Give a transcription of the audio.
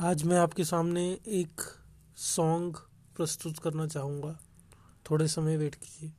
आज मैं आपके सामने एक सॉन्ग प्रस्तुत करना चाहूँगा। थोड़े समय वेट कीजिए।